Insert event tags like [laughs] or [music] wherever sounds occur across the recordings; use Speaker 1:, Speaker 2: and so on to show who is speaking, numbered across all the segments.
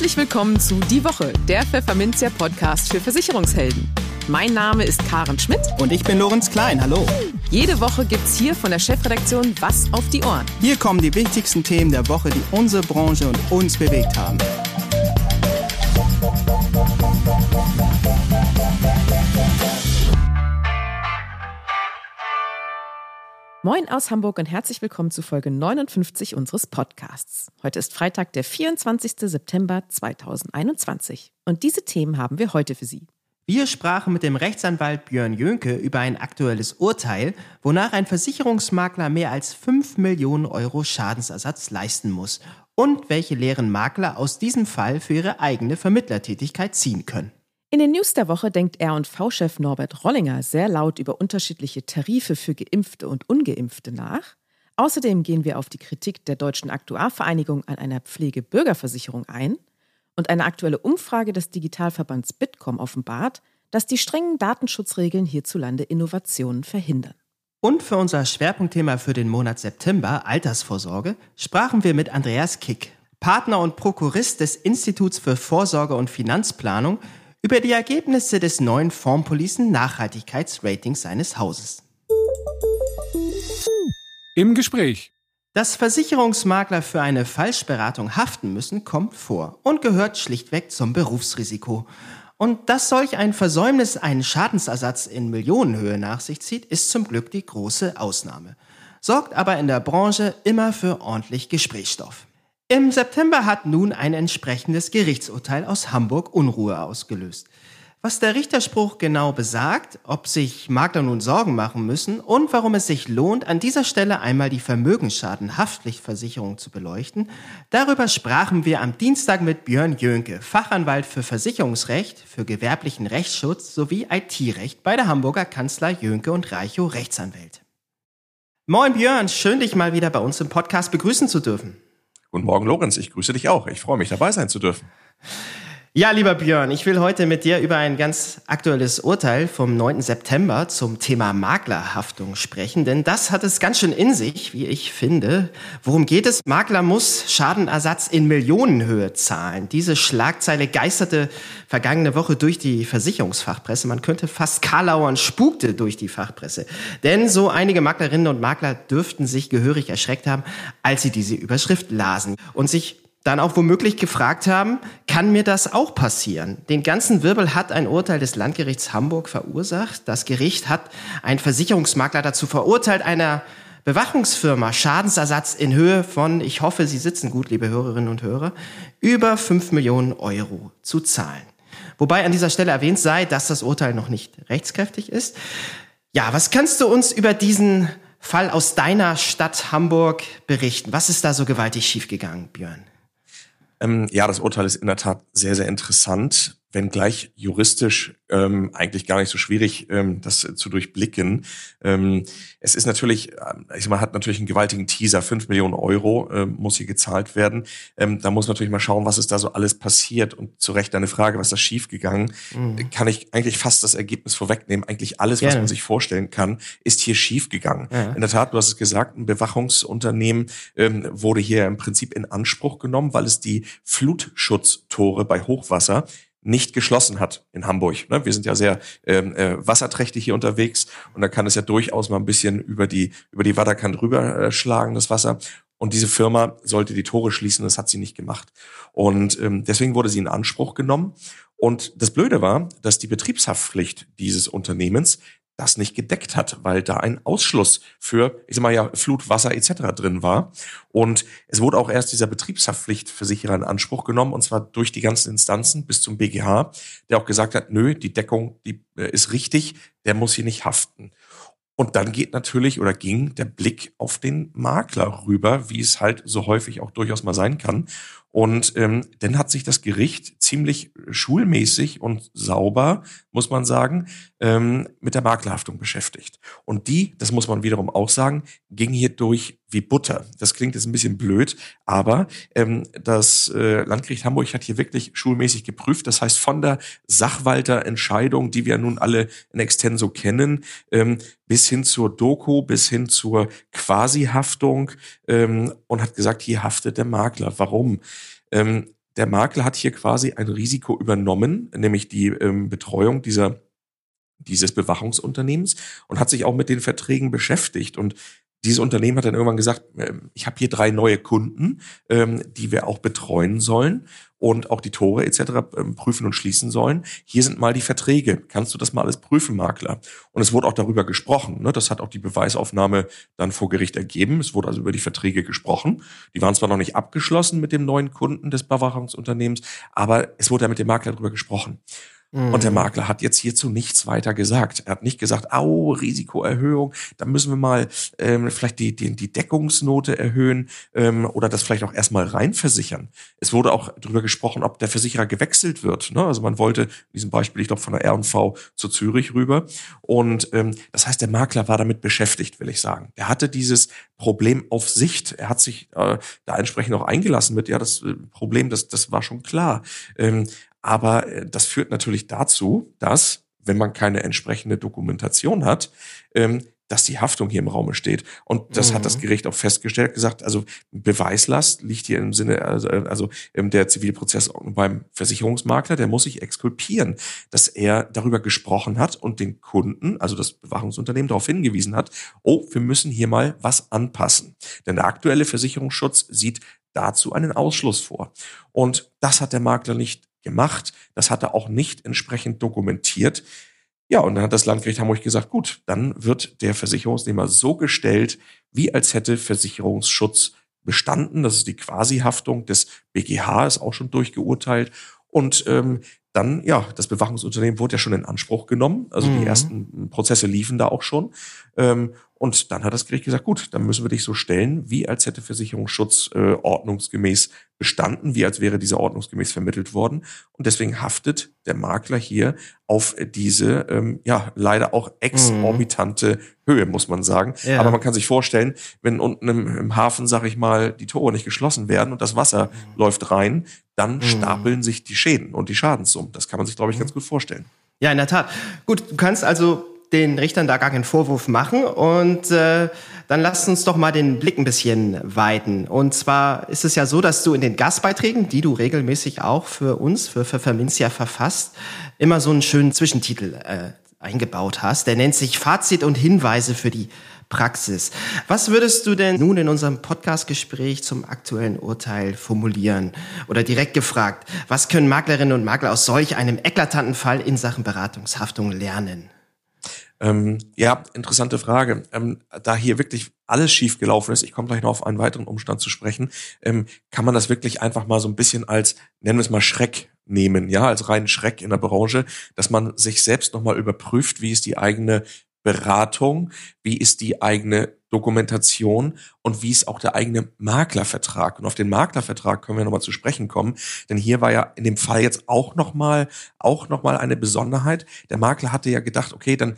Speaker 1: Herzlich willkommen zu Die Woche, der Pfefferminzia Podcast für Versicherungshelden. Mein Name ist Karen Schmidt.
Speaker 2: Und ich bin Lorenz Klein. Hallo.
Speaker 1: Jede Woche gibt's hier von der Chefredaktion Was auf die Ohren.
Speaker 2: Hier kommen die wichtigsten Themen der Woche, die unsere Branche und uns bewegt haben.
Speaker 1: Moin aus Hamburg und herzlich willkommen zu Folge 59 unseres Podcasts. Heute ist Freitag, der 24. September 2021. Und diese Themen haben wir heute für Sie.
Speaker 2: Wir sprachen mit dem Rechtsanwalt Björn Jönke über ein aktuelles Urteil, wonach ein Versicherungsmakler mehr als 5 Millionen Euro Schadensersatz leisten muss und welche Lehren Makler aus diesem Fall für ihre eigene Vermittlertätigkeit ziehen können.
Speaker 1: In den News der Woche denkt R&V-Chef Norbert Rollinger sehr laut über unterschiedliche Tarife für Geimpfte und Ungeimpfte nach. Außerdem gehen wir auf die Kritik der Deutschen Aktuarvereinigung an einer Pflegebürgerversicherung ein. Und eine aktuelle Umfrage des Digitalverbands Bitkom offenbart, dass die strengen Datenschutzregeln hierzulande Innovationen verhindern.
Speaker 2: Und für unser Schwerpunktthema für den Monat September, Altersvorsorge, sprachen wir mit Andreas Kick, Partner und Prokurist des Instituts für Vorsorge und Finanzplanung über die Ergebnisse des neuen Formpolisen Nachhaltigkeitsratings seines Hauses.
Speaker 3: Im Gespräch.
Speaker 2: Dass Versicherungsmakler für eine Falschberatung haften müssen, kommt vor und gehört schlichtweg zum Berufsrisiko. Und dass solch ein Versäumnis einen Schadensersatz in Millionenhöhe nach sich zieht, ist zum Glück die große Ausnahme. Sorgt aber in der Branche immer für ordentlich Gesprächsstoff. Im September hat nun ein entsprechendes Gerichtsurteil aus Hamburg Unruhe ausgelöst. Was der Richterspruch genau besagt, ob sich Makler nun Sorgen machen müssen und warum es sich lohnt, an dieser Stelle einmal die Vermögensschadenhaftpflichtversicherung zu beleuchten, darüber sprachen wir am Dienstag mit Björn Jönke, Fachanwalt für Versicherungsrecht, für gewerblichen Rechtsschutz sowie IT-Recht bei der Hamburger Kanzler Jönke und Reicho Rechtsanwälte. Moin Björn, schön dich mal wieder bei uns im Podcast begrüßen zu dürfen.
Speaker 4: Guten Morgen, Lorenz. Ich grüße dich auch. Ich freue mich, dabei sein zu dürfen.
Speaker 2: Ja, lieber Björn, ich will heute mit dir über ein ganz aktuelles Urteil vom 9. September zum Thema Maklerhaftung sprechen, denn das hat es ganz schön in sich, wie ich finde. Worum geht es? Makler muss Schadenersatz in Millionenhöhe zahlen. Diese Schlagzeile geisterte vergangene Woche durch die Versicherungsfachpresse. Man könnte fast Karlauern spukte durch die Fachpresse. Denn so einige Maklerinnen und Makler dürften sich gehörig erschreckt haben, als sie diese Überschrift lasen und sich dann auch womöglich gefragt haben, kann mir das auch passieren? Den ganzen Wirbel hat ein Urteil des Landgerichts Hamburg verursacht. Das Gericht hat einen Versicherungsmakler dazu verurteilt, einer Bewachungsfirma Schadensersatz in Höhe von, ich hoffe, Sie sitzen gut, liebe Hörerinnen und Hörer, über 5 Millionen Euro zu zahlen. Wobei an dieser Stelle erwähnt sei, dass das Urteil noch nicht rechtskräftig ist. Ja, was kannst du uns über diesen Fall aus deiner Stadt Hamburg berichten? Was ist da so gewaltig schiefgegangen, Björn?
Speaker 4: Ähm, ja, das Urteil ist in der Tat sehr, sehr interessant wenngleich juristisch ähm, eigentlich gar nicht so schwierig, ähm, das zu durchblicken. Ähm, es ist natürlich, äh, ich sag mal, hat natürlich einen gewaltigen Teaser, fünf Millionen Euro äh, muss hier gezahlt werden. Ähm, da muss natürlich mal schauen, was ist da so alles passiert. Und zu Recht eine Frage, was ist da schiefgegangen? Mhm. Kann ich eigentlich fast das Ergebnis vorwegnehmen. Eigentlich alles, Gerne. was man sich vorstellen kann, ist hier schiefgegangen. Ja. In der Tat, du hast es gesagt, ein Bewachungsunternehmen ähm, wurde hier im Prinzip in Anspruch genommen, weil es die Flutschutztore bei Hochwasser nicht geschlossen hat in Hamburg. Ne? Wir sind ja sehr ähm, äh, wasserträchtig hier unterwegs und da kann es ja durchaus mal ein bisschen über die über die Wadderkant rüberschlagen, das Wasser. Und diese Firma sollte die Tore schließen, das hat sie nicht gemacht. Und ähm, deswegen wurde sie in Anspruch genommen. Und das Blöde war, dass die Betriebshaftpflicht dieses Unternehmens das nicht gedeckt hat, weil da ein Ausschluss für, ich sag mal ja, Flut, Wasser etc. drin war. Und es wurde auch erst dieser Betriebshaftpflichtversicherer in Anspruch genommen, und zwar durch die ganzen Instanzen bis zum BGH, der auch gesagt hat, nö, die Deckung, die äh, ist richtig, der muss hier nicht haften. Und dann geht natürlich oder ging der Blick auf den Makler rüber, wie es halt so häufig auch durchaus mal sein kann. Und ähm, dann hat sich das Gericht ziemlich schulmäßig und sauber, muss man sagen, ähm, mit der Maklerhaftung beschäftigt. Und die, das muss man wiederum auch sagen, ging hier durch wie Butter. Das klingt jetzt ein bisschen blöd, aber ähm, das äh, Landgericht Hamburg hat hier wirklich schulmäßig geprüft. Das heißt, von der Sachwalterentscheidung, die wir nun alle in Extenso kennen, ähm, bis hin zur Doku, bis hin zur Quasi-Haftung ähm, und hat gesagt, hier haftet der Makler. Warum? Ähm, der Makler hat hier quasi ein Risiko übernommen, nämlich die ähm, Betreuung dieser dieses Bewachungsunternehmens und hat sich auch mit den Verträgen beschäftigt. Und dieses Unternehmen hat dann irgendwann gesagt, ähm, ich habe hier drei neue Kunden, ähm, die wir auch betreuen sollen und auch die Tore etc. Ähm, prüfen und schließen sollen. Hier sind mal die Verträge. Kannst du das mal alles prüfen, Makler? Und es wurde auch darüber gesprochen. Ne? Das hat auch die Beweisaufnahme dann vor Gericht ergeben. Es wurde also über die Verträge gesprochen. Die waren zwar noch nicht abgeschlossen mit dem neuen Kunden des Bewachungsunternehmens, aber es wurde ja mit dem Makler darüber gesprochen. Und der mhm. Makler hat jetzt hierzu nichts weiter gesagt. Er hat nicht gesagt, au, Risikoerhöhung, da müssen wir mal ähm, vielleicht die, die, die Deckungsnote erhöhen ähm, oder das vielleicht auch erstmal reinversichern. Es wurde auch darüber gesprochen, ob der Versicherer gewechselt wird. Ne? Also man wollte in diesem Beispiel, ich glaube, von der R&V zu Zürich rüber. Und ähm, das heißt, der Makler war damit beschäftigt, will ich sagen. Er hatte dieses Problem auf Sicht. Er hat sich äh, da entsprechend auch eingelassen mit, ja, das äh, Problem, das, das war schon klar. Ähm, aber äh, das führt natürlich dazu, dass, wenn man keine entsprechende Dokumentation hat, ähm, dass die Haftung hier im Raume steht. Und das mhm. hat das mhm. Gericht auch festgestellt, gesagt, also Beweislast liegt hier im Sinne, also, also ähm, der Zivilprozess beim Versicherungsmakler, der muss sich exkulpieren, dass er darüber gesprochen hat und den Kunden, also das Bewachungsunternehmen, darauf hingewiesen hat, oh, wir müssen hier mal was anpassen. Denn der aktuelle Versicherungsschutz sieht dazu einen Ausschluss vor. Und das hat der Makler nicht gemacht. Das hat er auch nicht entsprechend dokumentiert. Ja, und dann hat das Landgericht Hamburg gesagt, gut, dann wird der Versicherungsnehmer so gestellt, wie als hätte Versicherungsschutz bestanden. Das ist die Quasi-Haftung des BGH, ist auch schon durchgeurteilt. Und ähm, dann, ja, das Bewachungsunternehmen wurde ja schon in Anspruch genommen. Also mhm. die ersten Prozesse liefen da auch schon. Ähm, und dann hat das Gericht gesagt, gut, dann müssen wir dich so stellen, wie als hätte Versicherungsschutz äh, ordnungsgemäß bestanden, wie als wäre dieser ordnungsgemäß vermittelt worden. Und deswegen haftet der Makler hier auf diese, ähm, ja, leider auch exorbitante mhm. Höhe, muss man sagen. Ja. Aber man kann sich vorstellen, wenn unten im, im, Hafen, sag ich mal, die Tore nicht geschlossen werden und das Wasser mhm. läuft rein, dann mhm. stapeln sich die Schäden und die Schadenssummen. Das kann man sich, glaube ich, ganz gut vorstellen.
Speaker 2: Ja, in der Tat. Gut, du kannst also den Richtern da gar keinen Vorwurf machen. Und äh, dann lass uns doch mal den Blick ein bisschen weiten. Und zwar ist es ja so, dass du in den Gastbeiträgen, die du regelmäßig auch für uns, für Pfefferminzia verfasst, immer so einen schönen Zwischentitel äh, eingebaut hast. Der nennt sich Fazit und Hinweise für die Praxis. Was würdest du denn nun in unserem Podcastgespräch zum aktuellen Urteil formulieren? Oder direkt gefragt, was können Maklerinnen und Makler aus solch einem eklatanten Fall in Sachen Beratungshaftung lernen?
Speaker 4: Ähm, ja, interessante Frage. Ähm, da hier wirklich alles schief gelaufen ist, ich komme gleich noch auf einen weiteren Umstand zu sprechen, ähm, kann man das wirklich einfach mal so ein bisschen als, nennen wir es mal Schreck nehmen, ja, als reinen Schreck in der Branche, dass man sich selbst nochmal überprüft, wie ist die eigene Beratung, wie ist die eigene Dokumentation und wie ist auch der eigene Maklervertrag. Und auf den Maklervertrag können wir nochmal zu sprechen kommen, denn hier war ja in dem Fall jetzt auch nochmal, auch nochmal eine Besonderheit. Der Makler hatte ja gedacht, okay, dann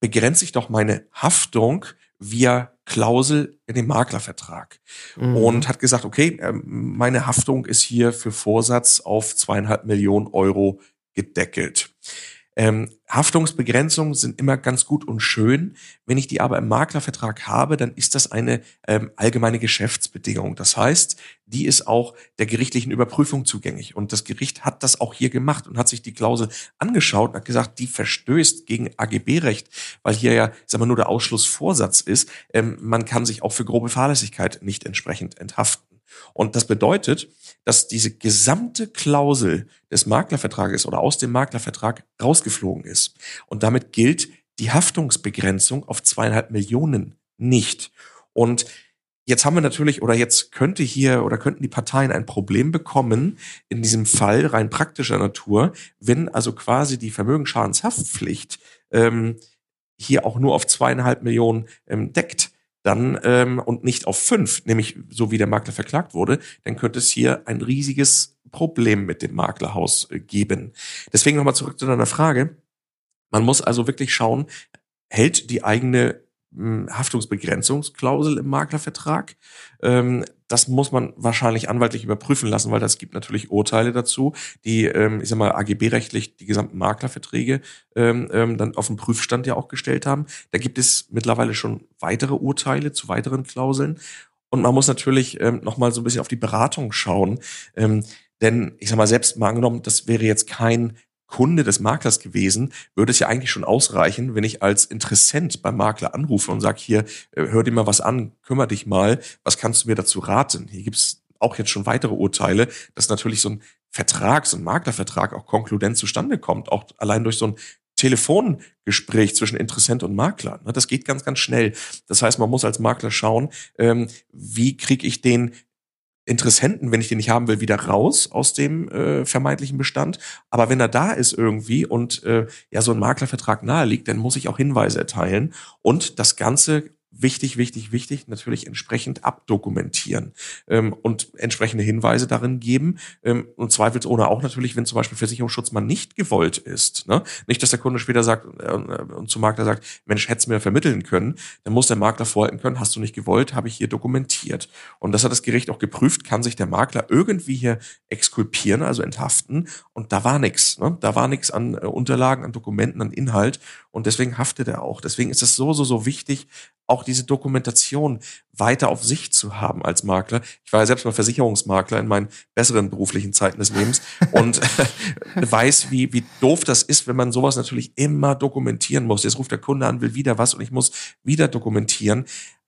Speaker 4: begrenze ich doch meine Haftung via Klausel in dem Maklervertrag mhm. und hat gesagt, okay, ähm, meine Haftung ist hier für Vorsatz auf zweieinhalb Millionen Euro gedeckelt. Ähm, Haftungsbegrenzungen sind immer ganz gut und schön. Wenn ich die aber im Maklervertrag habe, dann ist das eine ähm, allgemeine Geschäftsbedingung. Das heißt, die ist auch der gerichtlichen Überprüfung zugänglich. Und das Gericht hat das auch hier gemacht und hat sich die Klausel angeschaut und hat gesagt, die verstößt gegen AGB-Recht, weil hier ja, sagen wir nur der Ausschlussvorsatz ist. Ähm, man kann sich auch für grobe Fahrlässigkeit nicht entsprechend enthaften. Und das bedeutet, dass diese gesamte Klausel des Maklervertrages oder aus dem Maklervertrag rausgeflogen ist. Und damit gilt die Haftungsbegrenzung auf zweieinhalb Millionen nicht. Und Jetzt haben wir natürlich, oder jetzt könnte hier oder könnten die Parteien ein Problem bekommen, in diesem Fall rein praktischer Natur, wenn also quasi die Vermögensschadenshaftpflicht ähm, hier auch nur auf zweieinhalb Millionen ähm, deckt dann ähm, und nicht auf fünf, nämlich so wie der Makler verklagt wurde, dann könnte es hier ein riesiges Problem mit dem Maklerhaus äh, geben. Deswegen nochmal zurück zu deiner Frage. Man muss also wirklich schauen, hält die eigene Haftungsbegrenzungsklausel im Maklervertrag. Ähm, das muss man wahrscheinlich anwaltlich überprüfen lassen, weil das gibt natürlich Urteile dazu, die, ähm, ich sag mal, AGB-rechtlich die gesamten Maklerverträge ähm, dann auf den Prüfstand ja auch gestellt haben. Da gibt es mittlerweile schon weitere Urteile zu weiteren Klauseln. Und man muss natürlich ähm, nochmal so ein bisschen auf die Beratung schauen. Denn ich sag mal, selbst mal angenommen, das wäre jetzt kein Kunde des Maklers gewesen, würde es ja eigentlich schon ausreichen, wenn ich als Interessent beim Makler anrufe und sage, hier, äh, hör dir mal was an, kümmere dich mal, was kannst du mir dazu raten? Hier gibt's auch jetzt schon weitere Urteile, dass natürlich so ein Vertrag, so ein Maklervertrag auch konkludent zustande kommt, auch allein durch so ein Telefongespräch zwischen Interessent und Makler. Ne? Das geht ganz, ganz schnell. Das heißt, man muss als Makler schauen, ähm, wie kriege ich den Interessenten, wenn ich den nicht haben will, wieder raus aus dem äh, vermeintlichen Bestand. Aber wenn er da ist irgendwie und äh, ja so ein Maklervertrag nahe liegt, dann muss ich auch Hinweise erteilen und das Ganze wichtig, wichtig, wichtig, natürlich entsprechend abdokumentieren ähm, und entsprechende Hinweise darin geben. Ähm, und zweifelsohne auch natürlich, wenn zum Beispiel Versicherungsschutz mal nicht gewollt ist. Ne? Nicht, dass der Kunde später sagt äh, und zum Makler sagt, Mensch, hättest mir vermitteln können, dann muss der Makler vorhalten können, hast du nicht gewollt, habe ich hier dokumentiert. Und das hat das Gericht auch geprüft, kann sich der Makler irgendwie hier exkulpieren, also enthaften. Und da war nichts. Ne? Da war nichts an äh, Unterlagen, an Dokumenten, an Inhalt. Und deswegen haftet er auch. Deswegen ist es so, so, so wichtig, auch diese Dokumentation weiter auf sich zu haben als Makler. Ich war ja selbst mal Versicherungsmakler in meinen besseren beruflichen Zeiten des Lebens und [laughs] weiß, wie, wie doof das ist, wenn man sowas natürlich immer dokumentieren muss. Jetzt ruft der Kunde an, will wieder was und ich muss wieder dokumentieren.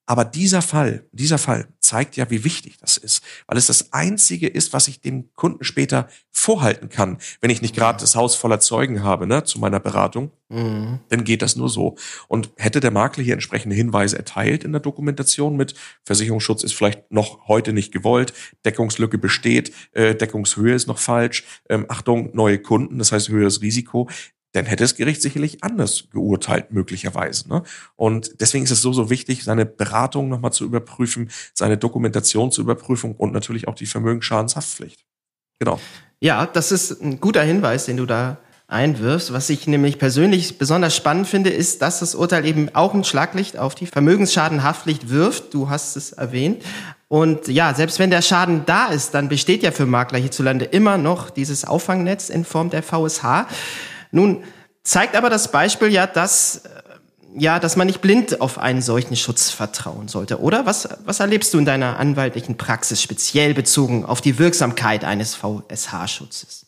Speaker 4: Aber dieser Fall, dieser Fall zeigt ja, wie wichtig das ist, weil es das einzige ist, was ich dem Kunden später vorhalten kann, wenn ich nicht gerade das Haus voller Zeugen habe, ne, zu meiner Beratung. Mhm. Dann geht das nur so. Und hätte der Makler hier entsprechende Hinweise erteilt in der Dokumentation mit Versicherungsschutz ist vielleicht noch heute nicht gewollt, Deckungslücke besteht, äh, Deckungshöhe ist noch falsch, ähm, Achtung, neue Kunden, das heißt höheres Risiko, dann hätte das Gericht sicherlich anders geurteilt, möglicherweise. Ne? Und deswegen ist es so, so wichtig, seine Beratung nochmal zu überprüfen, seine Dokumentation zu überprüfen und natürlich auch die Vermögensschadenshaftpflicht. Genau.
Speaker 2: Ja, das ist ein guter Hinweis, den du da einwirfst. Was ich nämlich persönlich besonders spannend finde, ist, dass das Urteil eben auch ein Schlaglicht auf die Vermögensschadenhaftpflicht wirft. Du hast es erwähnt. Und ja, selbst wenn der Schaden da ist, dann besteht ja für Makler hierzulande immer noch dieses Auffangnetz in Form der VSH. Nun zeigt aber das Beispiel ja, dass, äh, ja, dass man nicht blind auf einen solchen Schutz vertrauen sollte, oder? Was, was erlebst du in deiner anwaltlichen Praxis speziell bezogen auf die Wirksamkeit eines VSH-Schutzes?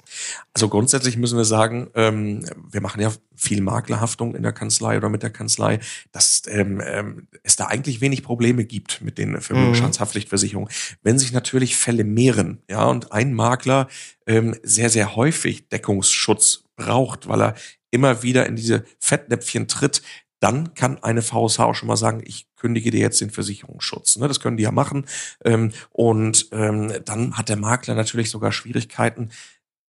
Speaker 4: Also grundsätzlich müssen wir sagen, ähm, wir machen ja viel Maklerhaftung in der Kanzlei oder mit der Kanzlei, dass ähm, ähm, es da eigentlich wenig Probleme gibt mit den Vermögensschadenshaftpflichtversicherungen. Mhm. Wenn sich natürlich Fälle mehren, ja, und ein Makler ähm, sehr, sehr häufig Deckungsschutz braucht, weil er immer wieder in diese Fettnäpfchen tritt, dann kann eine VSH auch schon mal sagen, ich kündige dir jetzt den Versicherungsschutz. Ne, das können die ja machen. Ähm, und ähm, dann hat der Makler natürlich sogar Schwierigkeiten,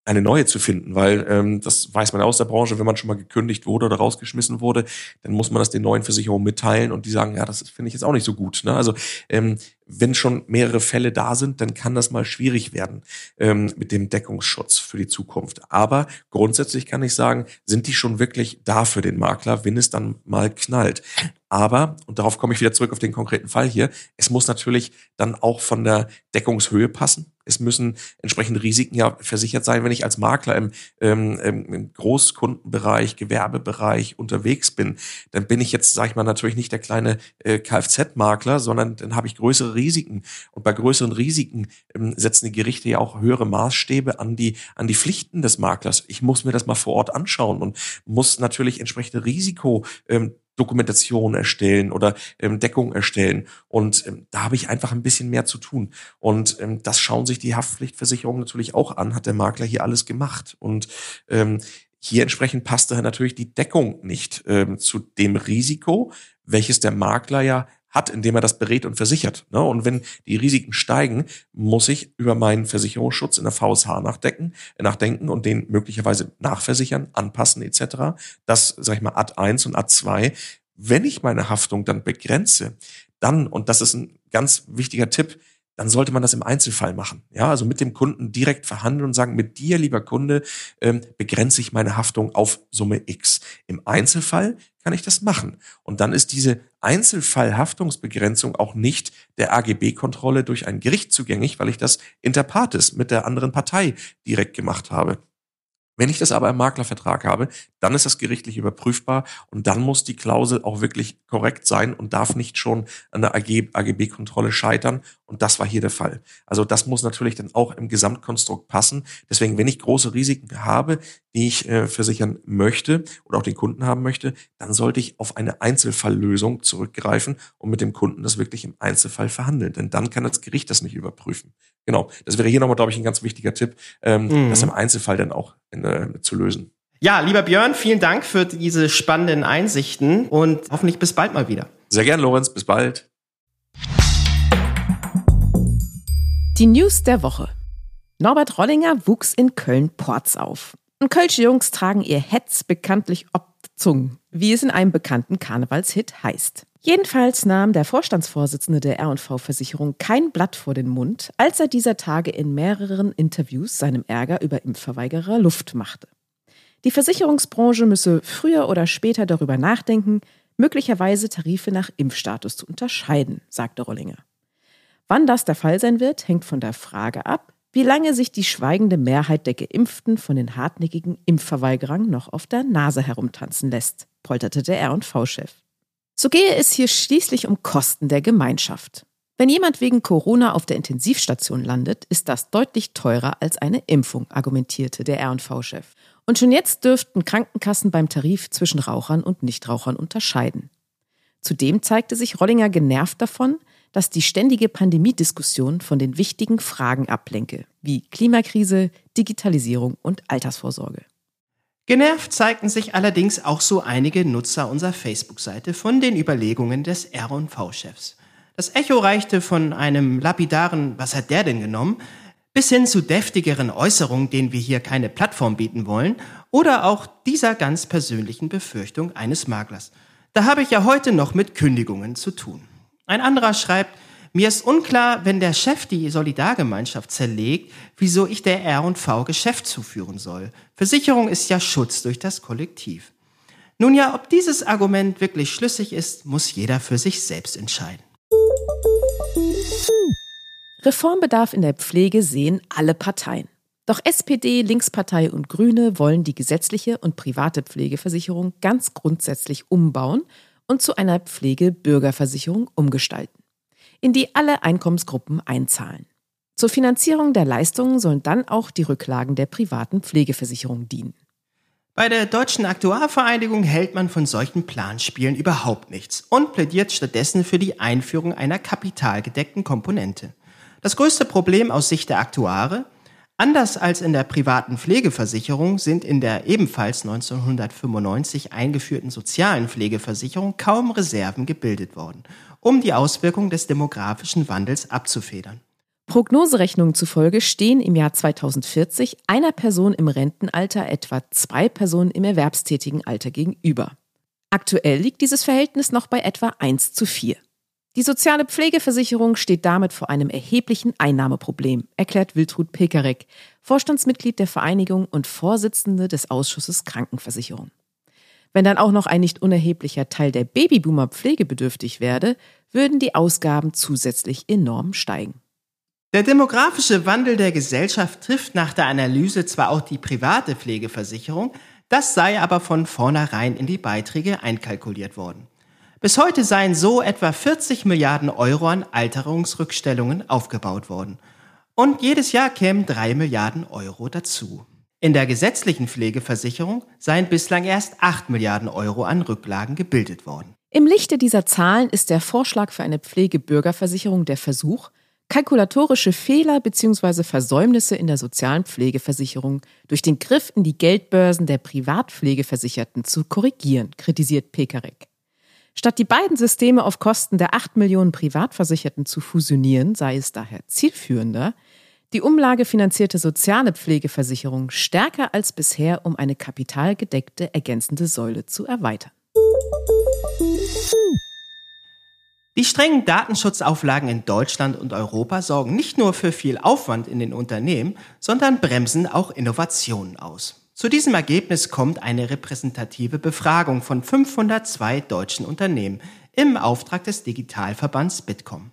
Speaker 4: eine neue zu finden, weil ähm, das weiß man aus der Branche, wenn man schon mal gekündigt wurde oder rausgeschmissen wurde, dann muss man das den neuen Versicherungen mitteilen und die sagen, ja, das finde ich jetzt auch nicht so gut. Ne? Also ähm, wenn schon mehrere Fälle da sind, dann kann das mal schwierig werden ähm, mit dem Deckungsschutz für die Zukunft. Aber grundsätzlich kann ich sagen, sind die schon wirklich da für den Makler, wenn es dann mal knallt. Aber, und darauf komme ich wieder zurück auf den konkreten Fall hier, es muss natürlich dann auch von der Deckungshöhe passen. Es müssen entsprechende Risiken ja versichert sein, wenn ich als Makler im, ähm, im Großkundenbereich, Gewerbebereich unterwegs bin. Dann bin ich jetzt, sage ich mal, natürlich nicht der kleine äh, Kfz-Makler, sondern dann habe ich größere Risiken. Und bei größeren Risiken ähm, setzen die Gerichte ja auch höhere Maßstäbe an die, an die Pflichten des Maklers. Ich muss mir das mal vor Ort anschauen und muss natürlich entsprechende Risiko ähm, Dokumentation erstellen oder ähm, Deckung erstellen. Und ähm, da habe ich einfach ein bisschen mehr zu tun. Und ähm, das schauen sich die Haftpflichtversicherungen natürlich auch an. Hat der Makler hier alles gemacht? Und ähm, hier entsprechend passt daher natürlich die Deckung nicht ähm, zu dem Risiko, welches der Makler ja hat, indem er das berät und versichert. Ne? Und wenn die Risiken steigen, muss ich über meinen Versicherungsschutz in der VSH nachdenken, nachdenken und den möglicherweise nachversichern, anpassen etc. Das, sag ich mal, Ad 1 und Ad 2. Wenn ich meine Haftung dann begrenze, dann, und das ist ein ganz wichtiger Tipp, dann sollte man das im Einzelfall machen. Ja, also mit dem Kunden direkt verhandeln und sagen, mit dir, lieber Kunde, ähm, begrenze ich meine Haftung auf Summe X. Im Einzelfall kann ich das machen. Und dann ist diese Einzelfallhaftungsbegrenzung auch nicht der AGB-Kontrolle durch ein Gericht zugänglich, weil ich das inter partes mit der anderen Partei direkt gemacht habe. Wenn ich das aber im Maklervertrag habe, dann ist das gerichtlich überprüfbar und dann muss die Klausel auch wirklich korrekt sein und darf nicht schon an der AGB-Kontrolle scheitern. Und das war hier der Fall. Also das muss natürlich dann auch im Gesamtkonstrukt passen. Deswegen, wenn ich große Risiken habe, die ich äh, versichern möchte oder auch den Kunden haben möchte, dann sollte ich auf eine Einzelfalllösung zurückgreifen und mit dem Kunden das wirklich im Einzelfall verhandeln. Denn dann kann das Gericht das nicht überprüfen. Genau. Das wäre hier nochmal, glaube ich, ein ganz wichtiger Tipp, ähm, mhm. das im Einzelfall dann auch in, äh, zu lösen.
Speaker 2: Ja, lieber Björn, vielen Dank für diese spannenden Einsichten und hoffentlich bis bald mal wieder.
Speaker 4: Sehr gern, Lorenz. Bis bald.
Speaker 1: Die News der Woche. Norbert Rollinger wuchs in Köln-Porz auf. Und Kölsche Jungs tragen ihr Hetz bekanntlich ob Zungen, wie es in einem bekannten Karnevalshit heißt. Jedenfalls nahm der Vorstandsvorsitzende der R&V-Versicherung kein Blatt vor den Mund, als er dieser Tage in mehreren Interviews seinem Ärger über Impfverweigerer Luft machte. Die Versicherungsbranche müsse früher oder später darüber nachdenken, möglicherweise Tarife nach Impfstatus zu unterscheiden, sagte Rollinger. Wann das der Fall sein wird, hängt von der Frage ab, wie lange sich die schweigende Mehrheit der Geimpften von den hartnäckigen Impfverweigerern noch auf der Nase herumtanzen lässt, polterte der R&V-Chef. So gehe es hier schließlich um Kosten der Gemeinschaft. Wenn jemand wegen Corona auf der Intensivstation landet, ist das deutlich teurer als eine Impfung, argumentierte der RV-Chef. Und schon jetzt dürften Krankenkassen beim Tarif zwischen Rauchern und Nichtrauchern unterscheiden. Zudem zeigte sich Rollinger genervt davon, dass die ständige Pandemiediskussion von den wichtigen Fragen ablenke, wie Klimakrise, Digitalisierung und Altersvorsorge.
Speaker 2: Genervt zeigten sich allerdings auch so einige Nutzer unserer Facebook-Seite von den Überlegungen des R&V-Chefs. Das Echo reichte von einem lapidaren Was hat der denn genommen? bis hin zu deftigeren Äußerungen, denen wir hier keine Plattform bieten wollen, oder auch dieser ganz persönlichen Befürchtung eines Maklers. Da habe ich ja heute noch mit Kündigungen zu tun. Ein anderer schreibt, mir ist unklar, wenn der Chef die Solidargemeinschaft zerlegt, wieso ich der R&V Geschäft zuführen soll. Versicherung ist ja Schutz durch das Kollektiv. Nun ja, ob dieses Argument wirklich schlüssig ist, muss jeder für sich selbst entscheiden.
Speaker 1: Reformbedarf in der Pflege sehen alle Parteien. Doch SPD, Linkspartei und Grüne wollen die gesetzliche und private Pflegeversicherung ganz grundsätzlich umbauen und zu einer Pflegebürgerversicherung umgestalten in die alle Einkommensgruppen einzahlen. Zur Finanzierung der Leistungen sollen dann auch die Rücklagen der privaten Pflegeversicherung dienen.
Speaker 2: Bei der Deutschen Aktuarvereinigung hält man von solchen Planspielen überhaupt nichts und plädiert stattdessen für die Einführung einer kapitalgedeckten Komponente. Das größte Problem aus Sicht der Aktuare, anders als in der privaten Pflegeversicherung sind in der ebenfalls 1995 eingeführten sozialen Pflegeversicherung kaum Reserven gebildet worden um die Auswirkungen des demografischen Wandels abzufedern.
Speaker 1: Prognoserechnungen zufolge stehen im Jahr 2040 einer Person im Rentenalter etwa zwei Personen im erwerbstätigen Alter gegenüber. Aktuell liegt dieses Verhältnis noch bei etwa 1 zu 4. Die soziale Pflegeversicherung steht damit vor einem erheblichen Einnahmeproblem, erklärt Wiltrud Pekarek, Vorstandsmitglied der Vereinigung und Vorsitzende des Ausschusses Krankenversicherung. Wenn dann auch noch ein nicht unerheblicher Teil der Babyboomer pflegebedürftig werde, würden die Ausgaben zusätzlich enorm steigen.
Speaker 2: Der demografische Wandel der Gesellschaft trifft nach der Analyse zwar auch die private Pflegeversicherung, das sei aber von vornherein in die Beiträge einkalkuliert worden. Bis heute seien so etwa 40 Milliarden Euro an Alterungsrückstellungen aufgebaut worden. Und jedes Jahr kämen 3 Milliarden Euro dazu. In der gesetzlichen Pflegeversicherung seien bislang erst 8 Milliarden Euro an Rücklagen gebildet worden.
Speaker 1: Im Lichte dieser Zahlen ist der Vorschlag für eine Pflegebürgerversicherung der Versuch, kalkulatorische Fehler bzw. Versäumnisse in der sozialen Pflegeversicherung durch den Griff in die Geldbörsen der Privatpflegeversicherten zu korrigieren, kritisiert Pekarek. Statt die beiden Systeme auf Kosten der 8 Millionen Privatversicherten zu fusionieren, sei es daher zielführender, die umlagefinanzierte soziale Pflegeversicherung stärker als bisher um eine kapitalgedeckte ergänzende Säule zu erweitern.
Speaker 2: Die strengen Datenschutzauflagen in Deutschland und Europa sorgen nicht nur für viel Aufwand in den Unternehmen, sondern bremsen auch Innovationen aus. Zu diesem Ergebnis kommt eine repräsentative Befragung von 502 deutschen Unternehmen im Auftrag des Digitalverbands Bitkom.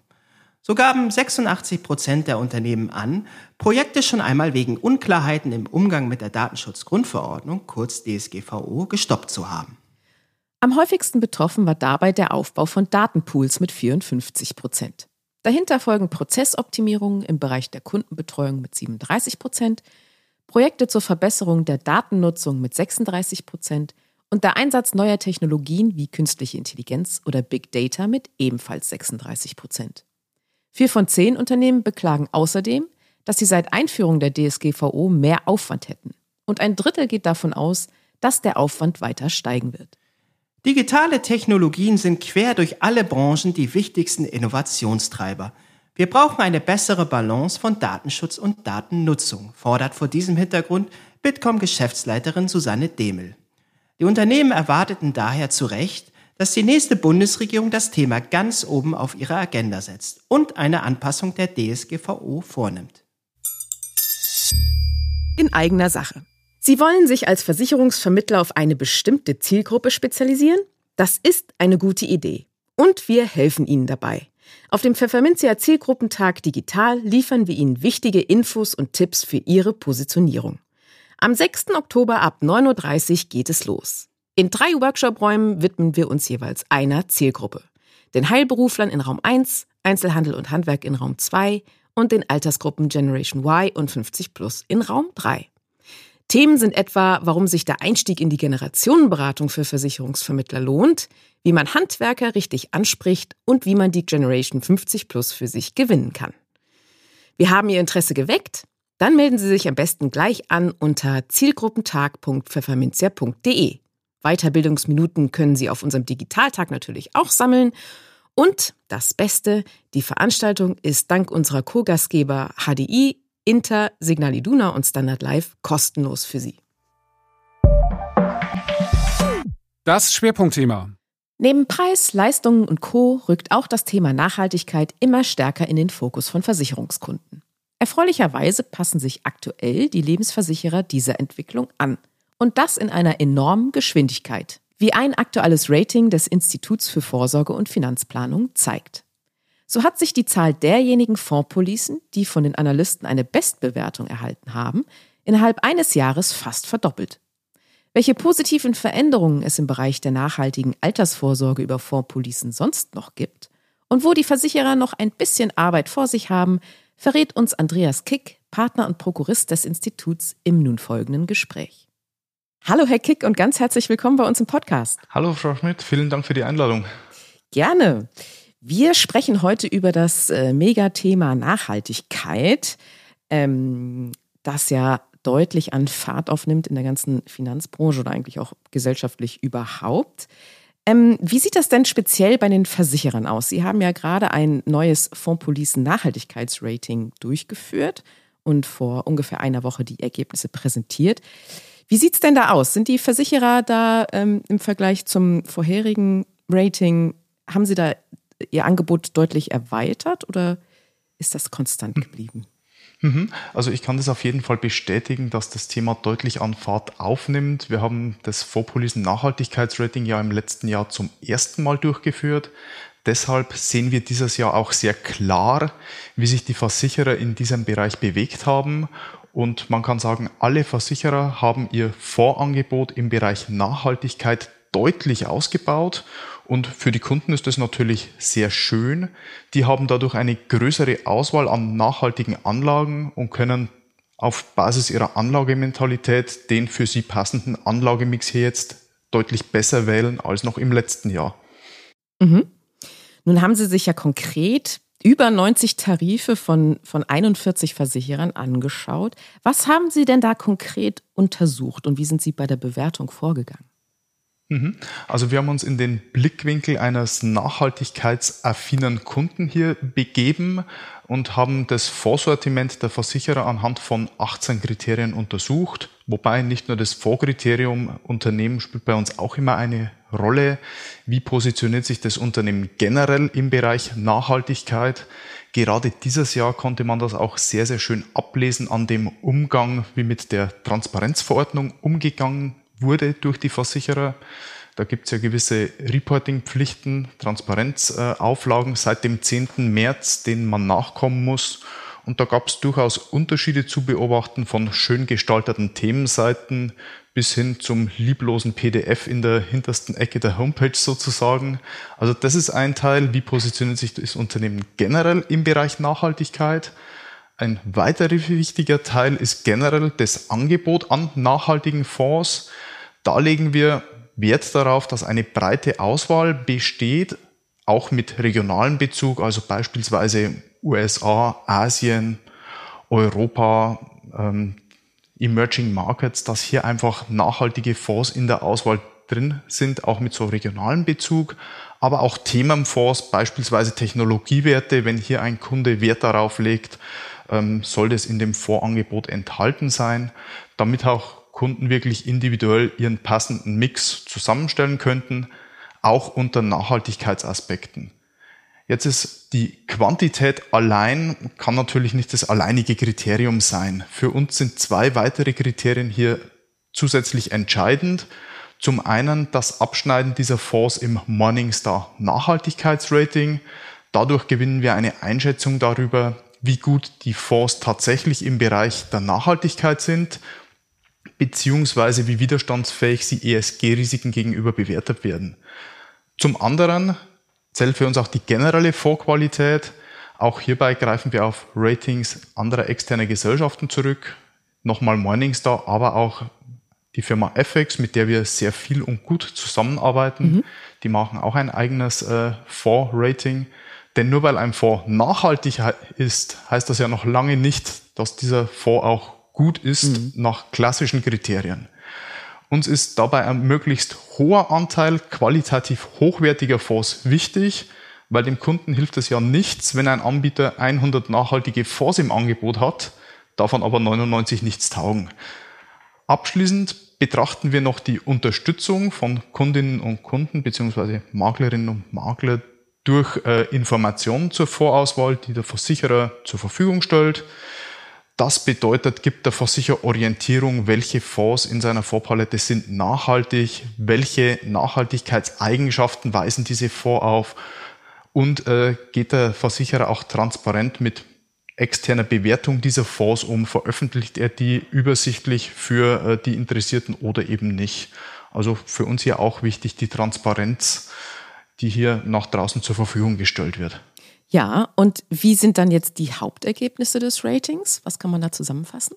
Speaker 2: So gaben 86 Prozent der Unternehmen an, Projekte schon einmal wegen Unklarheiten im Umgang mit der Datenschutzgrundverordnung, kurz DSGVO, gestoppt zu haben.
Speaker 1: Am häufigsten betroffen war dabei der Aufbau von Datenpools mit 54 Prozent. Dahinter folgen Prozessoptimierungen im Bereich der Kundenbetreuung mit 37 Prozent, Projekte zur Verbesserung der Datennutzung mit 36 Prozent und der Einsatz neuer Technologien wie künstliche Intelligenz oder Big Data mit ebenfalls 36 Prozent. Vier von zehn Unternehmen beklagen außerdem, dass sie seit Einführung der DSGVO mehr Aufwand hätten. Und ein Drittel geht davon aus, dass der Aufwand weiter steigen wird.
Speaker 2: Digitale Technologien sind quer durch alle Branchen die wichtigsten Innovationstreiber. Wir brauchen eine bessere Balance von Datenschutz und Datennutzung, fordert vor diesem Hintergrund Bitkom-Geschäftsleiterin Susanne Demel. Die Unternehmen erwarteten daher zu Recht, dass die nächste Bundesregierung das Thema ganz oben auf ihre Agenda setzt und eine Anpassung der DSGVO vornimmt.
Speaker 1: In eigener Sache. Sie wollen sich als Versicherungsvermittler auf eine bestimmte Zielgruppe spezialisieren? Das ist eine gute Idee. Und wir helfen Ihnen dabei. Auf dem Pfefferminzia Zielgruppentag Digital liefern wir Ihnen wichtige Infos und Tipps für Ihre Positionierung. Am 6. Oktober ab 9.30 Uhr geht es los. In drei Workshop-Räumen widmen wir uns jeweils einer Zielgruppe. Den Heilberuflern in Raum 1, Einzelhandel und Handwerk in Raum 2 und den Altersgruppen Generation Y und 50 Plus in Raum 3. Themen sind etwa, warum sich der Einstieg in die Generationenberatung für Versicherungsvermittler lohnt, wie man Handwerker richtig anspricht und wie man die Generation 50 Plus für sich gewinnen kann. Wir haben Ihr Interesse geweckt? Dann melden Sie sich am besten gleich an unter zielgruppentag.pfefferminzia.de. Weiterbildungsminuten können Sie auf unserem Digitaltag natürlich auch sammeln. Und das Beste, die Veranstaltung ist dank unserer Co-Gastgeber HDI, Inter, Signal Iduna und Standard Live kostenlos für Sie.
Speaker 3: Das Schwerpunktthema.
Speaker 1: Neben Preis, Leistungen und Co. rückt auch das Thema Nachhaltigkeit immer stärker in den Fokus von Versicherungskunden. Erfreulicherweise passen sich aktuell die Lebensversicherer dieser Entwicklung an. Und das in einer enormen Geschwindigkeit, wie ein aktuelles Rating des Instituts für Vorsorge und Finanzplanung zeigt. So hat sich die Zahl derjenigen Fondspolicen, die von den Analysten eine Bestbewertung erhalten haben, innerhalb eines Jahres fast verdoppelt. Welche positiven Veränderungen es im Bereich der nachhaltigen Altersvorsorge über Fondspolicen sonst noch gibt und wo die Versicherer noch ein bisschen Arbeit vor sich haben, verrät uns Andreas Kick, Partner und Prokurist des Instituts, im nun folgenden Gespräch. Hallo, Herr Kick, und ganz herzlich willkommen bei uns im Podcast.
Speaker 5: Hallo, Frau Schmidt, vielen Dank für die Einladung.
Speaker 1: Gerne. Wir sprechen heute über das äh, Megathema Nachhaltigkeit, ähm, das ja deutlich an Fahrt aufnimmt in der ganzen Finanzbranche oder eigentlich auch gesellschaftlich überhaupt. Ähm, wie sieht das denn speziell bei den Versicherern aus? Sie haben ja gerade ein neues Fondspolicen Nachhaltigkeitsrating durchgeführt und vor ungefähr einer Woche die Ergebnisse präsentiert. Wie sieht es denn da aus? Sind die Versicherer da ähm, im Vergleich zum vorherigen Rating, haben sie da ihr Angebot deutlich erweitert oder ist das konstant geblieben?
Speaker 5: Mhm. Also ich kann das auf jeden Fall bestätigen, dass das Thema deutlich an Fahrt aufnimmt. Wir haben das Vorpolisen Nachhaltigkeitsrating ja im letzten Jahr zum ersten Mal durchgeführt. Deshalb sehen wir dieses Jahr auch sehr klar, wie sich die Versicherer in diesem Bereich bewegt haben und man kann sagen, alle Versicherer haben ihr Vorangebot im Bereich Nachhaltigkeit deutlich ausgebaut. Und für die Kunden ist das natürlich sehr schön. Die haben dadurch eine größere Auswahl an nachhaltigen Anlagen und können auf Basis ihrer Anlagementalität den für sie passenden Anlagemix hier jetzt deutlich besser wählen als noch im letzten Jahr.
Speaker 1: Mhm. Nun haben Sie sich ja konkret über 90 Tarife von, von 41 Versicherern angeschaut. Was haben Sie denn da konkret untersucht und wie sind Sie bei der Bewertung vorgegangen?
Speaker 5: Mhm. Also wir haben uns in den Blickwinkel eines nachhaltigkeitsaffinen Kunden hier begeben und haben das Vorsortiment der Versicherer anhand von 18 Kriterien untersucht, wobei nicht nur das Vorkriterium Unternehmen spielt bei uns auch immer eine Rolle. Wie positioniert sich das Unternehmen generell im Bereich Nachhaltigkeit? Gerade dieses Jahr konnte man das auch sehr, sehr schön ablesen an dem Umgang, wie mit der Transparenzverordnung umgegangen wurde durch die Versicherer. Da gibt es ja gewisse Reporting-Pflichten, Transparenzauflagen seit dem 10. März, denen man nachkommen muss. Und da gab es durchaus Unterschiede zu beobachten von schön gestalteten Themenseiten bis hin zum lieblosen PDF in der hintersten Ecke der Homepage sozusagen. Also das ist ein Teil, wie positioniert sich das Unternehmen generell im Bereich Nachhaltigkeit. Ein weiterer wichtiger Teil ist generell das Angebot an nachhaltigen Fonds. Da legen wir Wert darauf, dass eine breite Auswahl besteht, auch mit regionalem Bezug, also beispielsweise USA, Asien, Europa, ähm, Emerging Markets, dass hier einfach nachhaltige Fonds in der Auswahl drin sind, auch mit so regionalem Bezug, aber auch Themenfonds, beispielsweise Technologiewerte, wenn hier ein Kunde Wert darauf legt, ähm, soll das in dem Fondsangebot enthalten sein, damit auch Kunden wirklich individuell ihren passenden Mix zusammenstellen könnten, auch unter Nachhaltigkeitsaspekten. Jetzt ist die Quantität allein, kann natürlich nicht das alleinige Kriterium sein. Für uns sind zwei weitere Kriterien hier zusätzlich entscheidend. Zum einen das Abschneiden dieser Fonds im Morningstar Nachhaltigkeitsrating. Dadurch gewinnen wir eine Einschätzung darüber, wie gut die Fonds tatsächlich im Bereich der Nachhaltigkeit sind, beziehungsweise wie widerstandsfähig sie ESG-Risiken gegenüber bewertet werden. Zum anderen zählt für uns auch die generelle Fondsqualität. Auch hierbei greifen wir auf Ratings anderer externer Gesellschaften zurück. Nochmal Morningstar, aber auch die Firma FX, mit der wir sehr viel und gut zusammenarbeiten. Mhm. Die machen auch ein eigenes äh, Fonds-Rating. Denn nur weil ein Fonds nachhaltig ist, heißt das ja noch lange nicht, dass dieser Fonds auch gut ist mhm. nach klassischen Kriterien. Uns ist dabei ein möglichst hoher Anteil qualitativ hochwertiger Fonds wichtig, weil dem Kunden hilft es ja nichts, wenn ein Anbieter 100 nachhaltige Fonds im Angebot hat, davon aber 99 nichts taugen. Abschließend betrachten wir noch die Unterstützung von Kundinnen und Kunden bzw. Maklerinnen und Makler durch äh, Informationen zur Vorauswahl, die der Versicherer zur Verfügung stellt. Das bedeutet, gibt der Versicherer Orientierung, welche Fonds in seiner Fondspalette sind nachhaltig, welche Nachhaltigkeitseigenschaften weisen diese Fonds auf und äh, geht der Versicherer auch transparent mit externer Bewertung dieser Fonds um, veröffentlicht er die übersichtlich für äh, die Interessierten oder eben nicht. Also für uns hier auch wichtig die Transparenz, die hier nach draußen zur Verfügung gestellt wird.
Speaker 1: Ja, und wie sind dann jetzt die Hauptergebnisse des Ratings? Was kann man da zusammenfassen?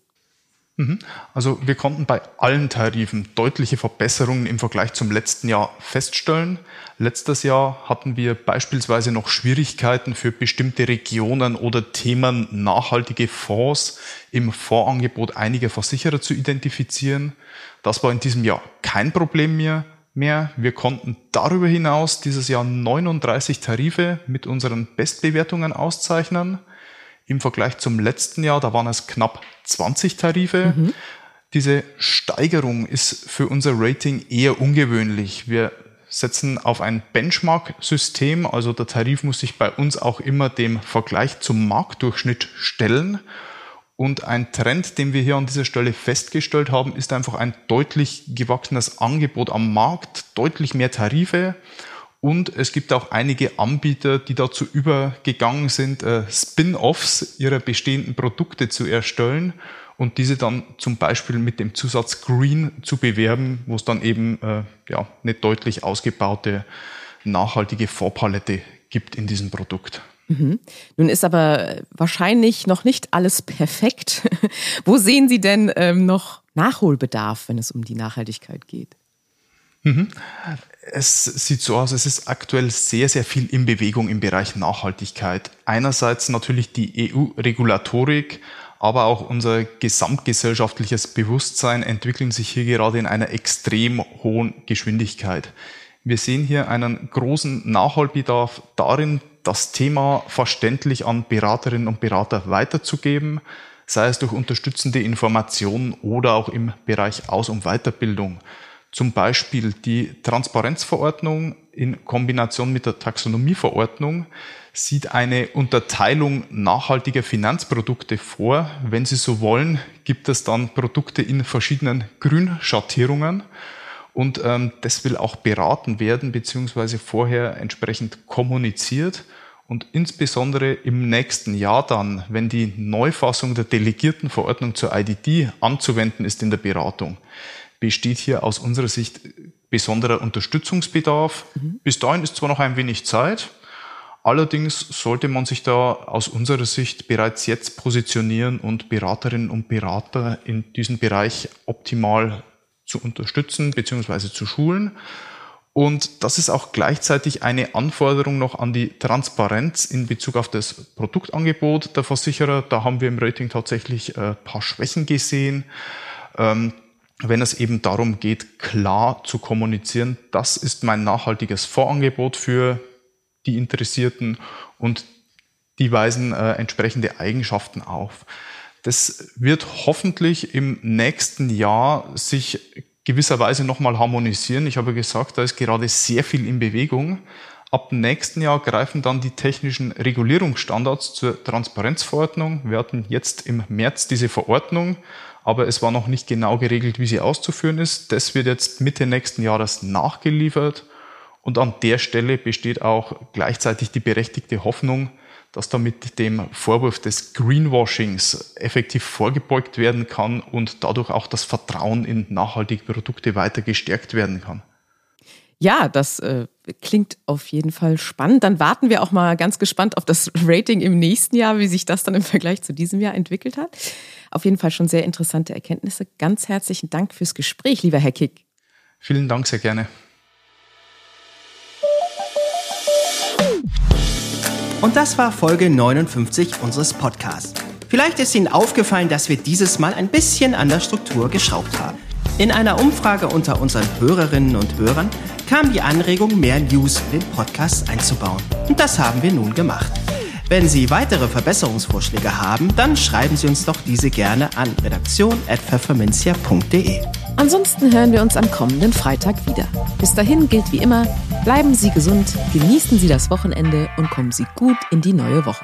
Speaker 5: Mhm. Also wir konnten bei allen Tarifen deutliche Verbesserungen im Vergleich zum letzten Jahr feststellen. Letztes Jahr hatten wir beispielsweise noch Schwierigkeiten für bestimmte Regionen oder Themen nachhaltige Fonds im Fondsangebot einiger Versicherer zu identifizieren. Das war in diesem Jahr kein Problem mehr mehr. Wir konnten darüber hinaus dieses Jahr 39 Tarife mit unseren Bestbewertungen auszeichnen. Im Vergleich zum letzten Jahr, da waren es knapp 20 Tarife. Mhm. Diese Steigerung ist für unser Rating eher ungewöhnlich. Wir setzen auf ein Benchmark-System, also der Tarif muss sich bei uns auch immer dem Vergleich zum Marktdurchschnitt stellen. Und ein Trend, den wir hier an dieser Stelle festgestellt haben, ist einfach ein deutlich gewachsenes Angebot am Markt, deutlich mehr Tarife. Und es gibt auch einige Anbieter, die dazu übergegangen sind, äh, Spin-offs ihrer bestehenden Produkte zu erstellen und diese dann zum Beispiel mit dem Zusatz Green zu bewerben, wo es dann eben äh, ja, eine deutlich ausgebaute nachhaltige Vorpalette gibt in diesem Produkt.
Speaker 1: Mhm. Nun ist aber wahrscheinlich noch nicht alles perfekt. [laughs] Wo sehen Sie denn ähm, noch Nachholbedarf, wenn es um die Nachhaltigkeit geht?
Speaker 5: Mhm. Es sieht so aus, es ist aktuell sehr, sehr viel in Bewegung im Bereich Nachhaltigkeit. Einerseits natürlich die EU-Regulatorik, aber auch unser gesamtgesellschaftliches Bewusstsein entwickeln sich hier gerade in einer extrem hohen Geschwindigkeit. Wir sehen hier einen großen Nachholbedarf darin, das Thema verständlich an Beraterinnen und Berater weiterzugeben, sei es durch unterstützende Informationen oder auch im Bereich Aus- und Weiterbildung. Zum Beispiel die Transparenzverordnung in Kombination mit der Taxonomieverordnung sieht eine Unterteilung nachhaltiger Finanzprodukte vor. Wenn Sie so wollen, gibt es dann Produkte in verschiedenen Grünschattierungen. Und ähm, das will auch beraten werden, beziehungsweise vorher entsprechend kommuniziert. Und insbesondere im nächsten Jahr dann, wenn die Neufassung der Delegiertenverordnung zur IDD anzuwenden ist in der Beratung, besteht hier aus unserer Sicht besonderer Unterstützungsbedarf. Mhm. Bis dahin ist zwar noch ein wenig Zeit, allerdings sollte man sich da aus unserer Sicht bereits jetzt positionieren und Beraterinnen und Berater in diesem Bereich optimal zu unterstützen bzw. zu schulen. Und das ist auch gleichzeitig eine Anforderung noch an die Transparenz in Bezug auf das Produktangebot der Versicherer. Da haben wir im Rating tatsächlich ein äh, paar Schwächen gesehen. Ähm, wenn es eben darum geht, klar zu kommunizieren, das ist mein nachhaltiges Vorangebot für die Interessierten und die weisen äh, entsprechende Eigenschaften auf. Das wird hoffentlich im nächsten Jahr sich gewisserweise nochmal harmonisieren. Ich habe gesagt, da ist gerade sehr viel in Bewegung. Ab nächsten Jahr greifen dann die technischen Regulierungsstandards zur Transparenzverordnung. Wir hatten jetzt im März diese Verordnung, aber es war noch nicht genau geregelt, wie sie auszuführen ist. Das wird jetzt Mitte nächsten Jahres nachgeliefert. Und an der Stelle besteht auch gleichzeitig die berechtigte Hoffnung, dass damit dem Vorwurf des Greenwashings effektiv vorgebeugt werden kann und dadurch auch das Vertrauen in nachhaltige Produkte weiter gestärkt werden kann.
Speaker 1: Ja, das äh, klingt auf jeden Fall spannend. Dann warten wir auch mal ganz gespannt auf das Rating im nächsten Jahr, wie sich das dann im Vergleich zu diesem Jahr entwickelt hat. Auf jeden Fall schon sehr interessante Erkenntnisse. Ganz herzlichen Dank fürs Gespräch, lieber Herr Kick.
Speaker 5: Vielen Dank, sehr gerne.
Speaker 2: Und das war Folge 59 unseres Podcasts. Vielleicht ist Ihnen aufgefallen, dass wir dieses Mal ein bisschen an der Struktur geschraubt haben. In einer Umfrage unter unseren Hörerinnen und Hörern kam die Anregung, mehr News in den Podcast einzubauen. Und das haben wir nun gemacht. Wenn Sie weitere Verbesserungsvorschläge haben, dann schreiben Sie uns doch diese gerne an redaktion.pfefferminzia.de.
Speaker 1: Ansonsten hören wir uns am kommenden Freitag wieder. Bis dahin gilt wie immer, bleiben Sie gesund, genießen Sie das Wochenende und kommen Sie gut in die neue Woche.